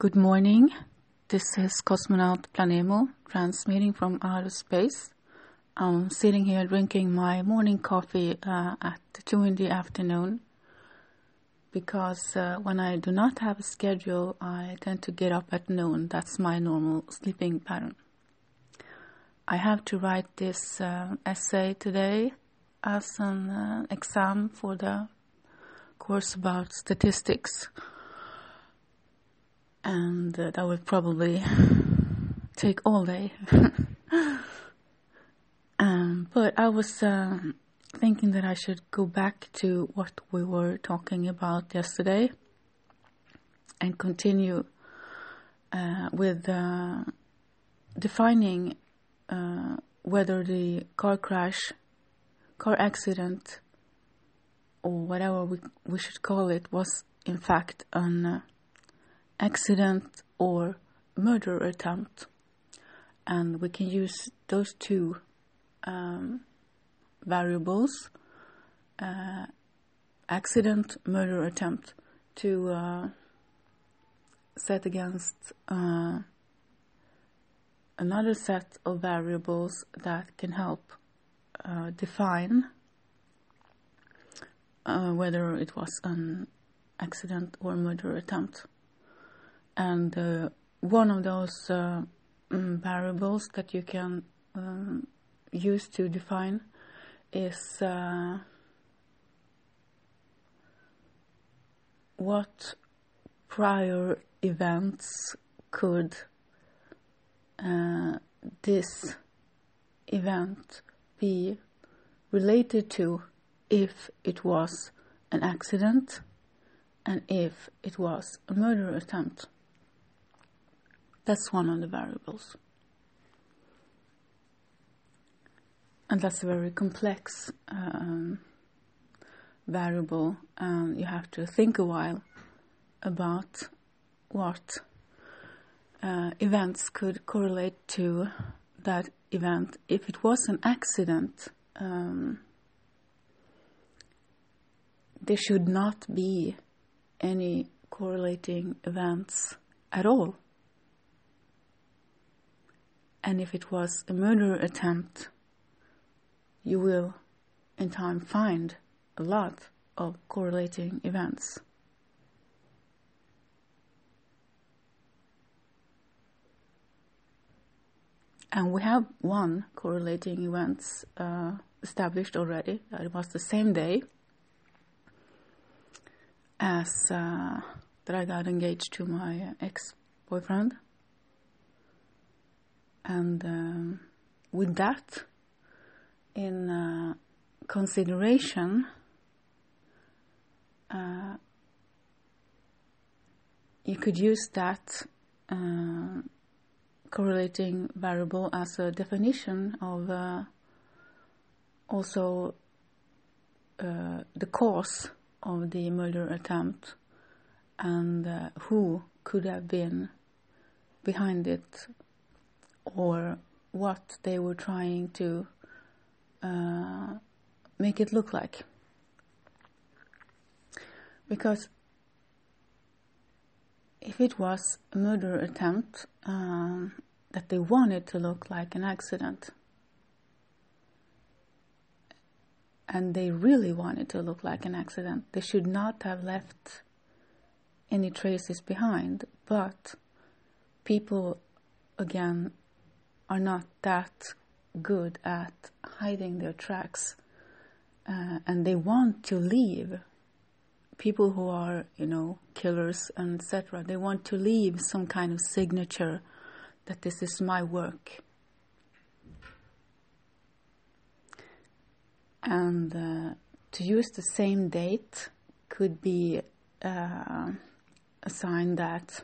Good morning. This is cosmonaut Planemo transmitting from outer space. I'm sitting here drinking my morning coffee uh, at 2 in the afternoon because uh, when I do not have a schedule, I tend to get up at noon. That's my normal sleeping pattern. I have to write this uh, essay today as an uh, exam for the course about statistics and uh, that will probably take all day. um, but I was uh, thinking that I should go back to what we were talking about yesterday and continue uh, with uh, defining uh, whether the car crash, car accident, or whatever we, we should call it was in fact an uh, accident or murder attempt. And we can use those two um, variables, uh, accident, murder attempt, to uh, set against uh, another set of variables that can help uh, define uh, whether it was an accident or murder attempt and uh, one of those uh, mm, variables that you can um, use to define is uh, what prior events could uh, this event be related to if it was an accident and if it was a murder attempt. That's one of the variables. And that's a very complex um, variable, and you have to think a while about what uh, events could correlate to that event. If it was an accident, um, there should not be any correlating events at all. And if it was a murder attempt, you will in time find a lot of correlating events. And we have one correlating events uh, established already. It was the same day as uh, that I got engaged to my ex-boyfriend. And um, with that in uh, consideration, uh, you could use that uh, correlating variable as a definition of uh, also uh, the cause of the murder attempt and uh, who could have been behind it or what they were trying to uh, make it look like. Because if it was a murder attempt um, that they wanted to look like an accident, and they really wanted to look like an accident, they should not have left any traces behind. But people, again, are not that good at hiding their tracks uh, and they want to leave. People who are you know killers and etc they want to leave some kind of signature that this is my work. And uh, to use the same date could be uh, a sign that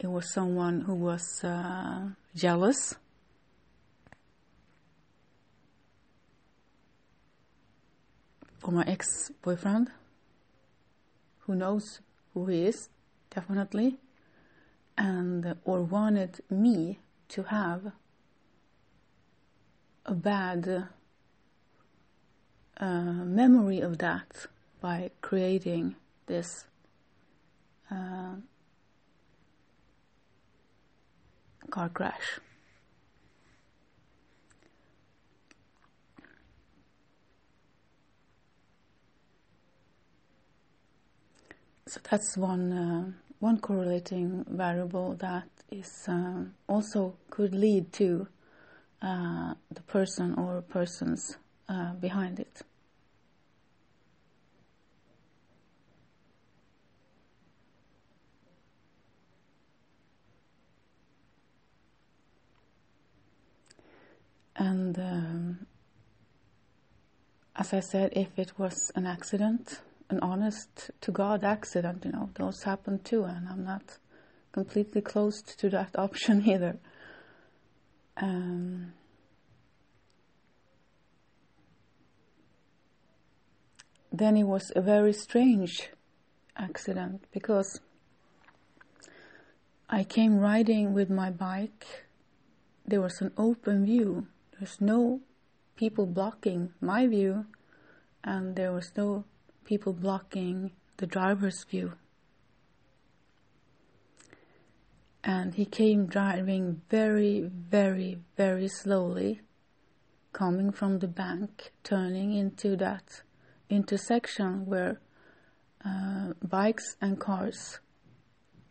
it was someone who was uh, jealous. For my ex boyfriend, who knows who he is, definitely, and or wanted me to have a bad uh, memory of that by creating this uh, car crash. So that's one uh, one correlating variable that is uh, also could lead to uh, the person or persons uh, behind it. And um, as I said, if it was an accident, an honest to God accident, you know, those happen too, and I'm not completely closed to that option either. Um, then it was a very strange accident because I came riding with my bike. There was an open view there's no people blocking my view, and there was no people blocking the driver's view. And he came driving very, very, very slowly, coming from the bank, turning into that intersection where uh, bikes and cars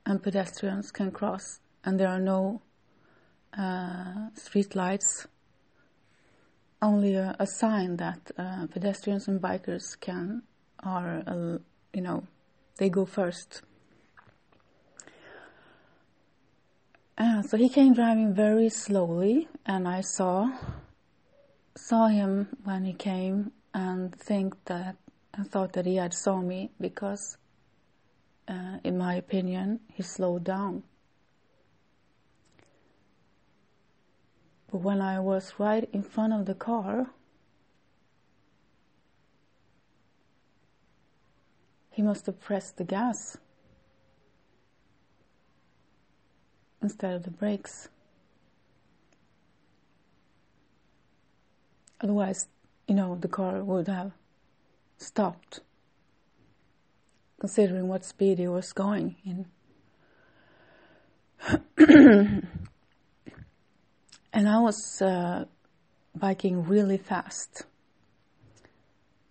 and pedestrians can cross, and there are no uh, street lights only a, a sign that uh, pedestrians and bikers can are uh, you know they go first. Uh, so he came driving very slowly, and I saw saw him when he came, and think that I thought that he had saw me because, uh, in my opinion, he slowed down. But when I was right in front of the car, he must have pressed the gas instead of the brakes. Otherwise, you know, the car would have stopped, considering what speed he was going in. And I was uh, biking really fast.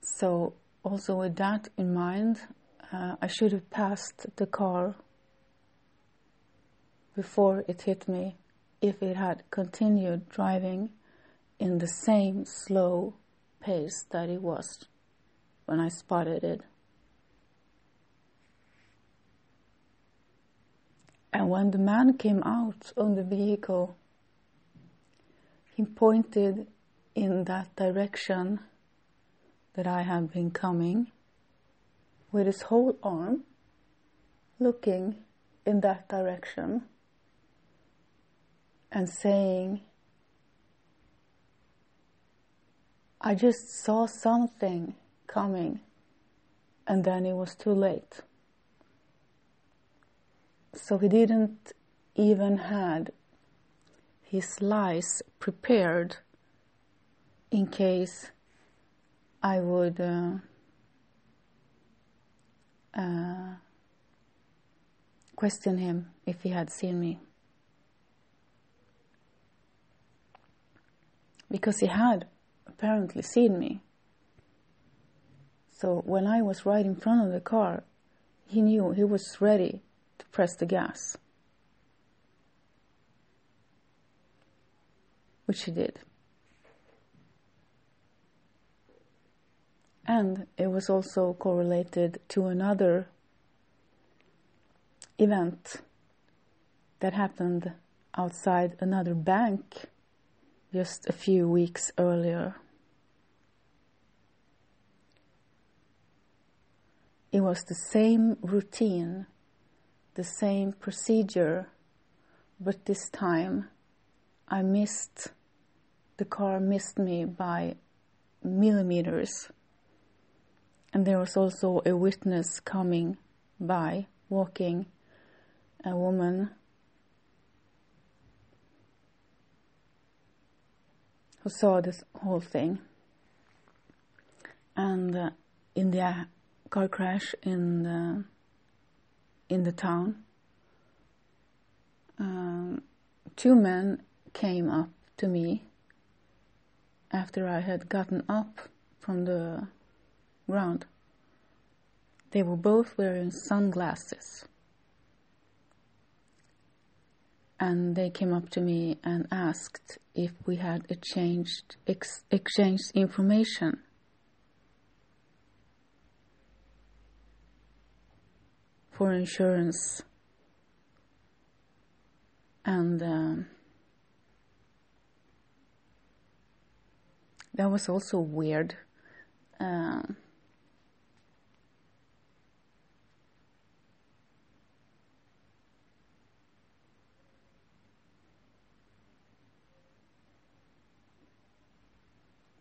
So, also with that in mind, uh, I should have passed the car before it hit me if it had continued driving in the same slow pace that it was when I spotted it. And when the man came out on the vehicle, pointed in that direction that I have been coming with his whole arm looking in that direction and saying, I just saw something coming and then it was too late. So he didn't even had his lies prepared in case I would uh, uh, question him if he had seen me. Because he had apparently seen me. So when I was right in front of the car, he knew he was ready to press the gas. Which he did. And it was also correlated to another event that happened outside another bank just a few weeks earlier. It was the same routine, the same procedure, but this time I missed the car missed me by millimeters. And there was also a witness coming by, walking, a woman who saw this whole thing. And uh, in the car crash in the in the town. Um, two men came up to me after I had gotten up from the ground. They were both wearing sunglasses. And they came up to me and asked if we had exchanged, ex- exchanged information. For insurance. And um, that was also weird. Um,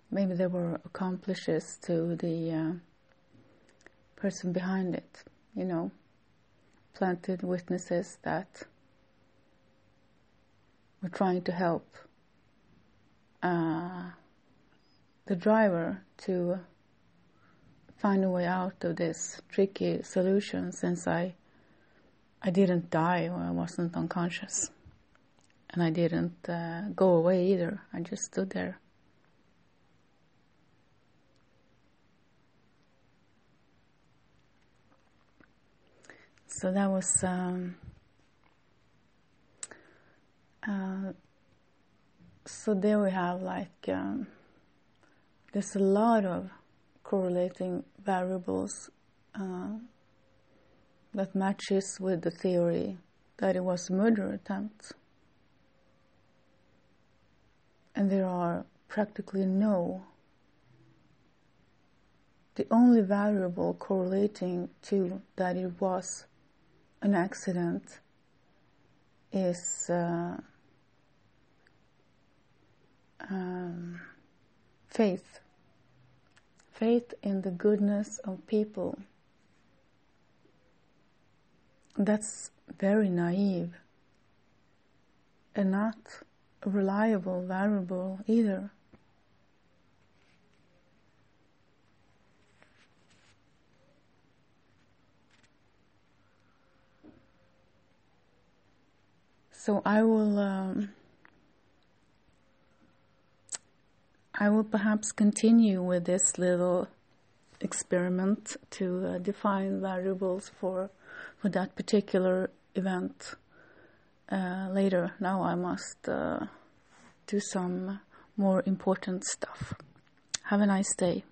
maybe there were accomplices to the uh, person behind it, you know, planted witnesses that were trying to help uh, the driver to find a way out of this tricky solution since I I didn't die or I wasn't unconscious. And I didn't uh, go away either. I just stood there. So that was um, uh, so there we have like um, there's a lot of correlating variables uh, that matches with the theory that it was a murder attempt and there are practically no the only variable correlating to that it was an accident is uh, um, faith. Faith in the goodness of people. That's very naive and not a reliable variable either. So I will um, I will perhaps continue with this little experiment to uh, define variables for for that particular event uh, later. Now I must uh, do some more important stuff. Have a nice day.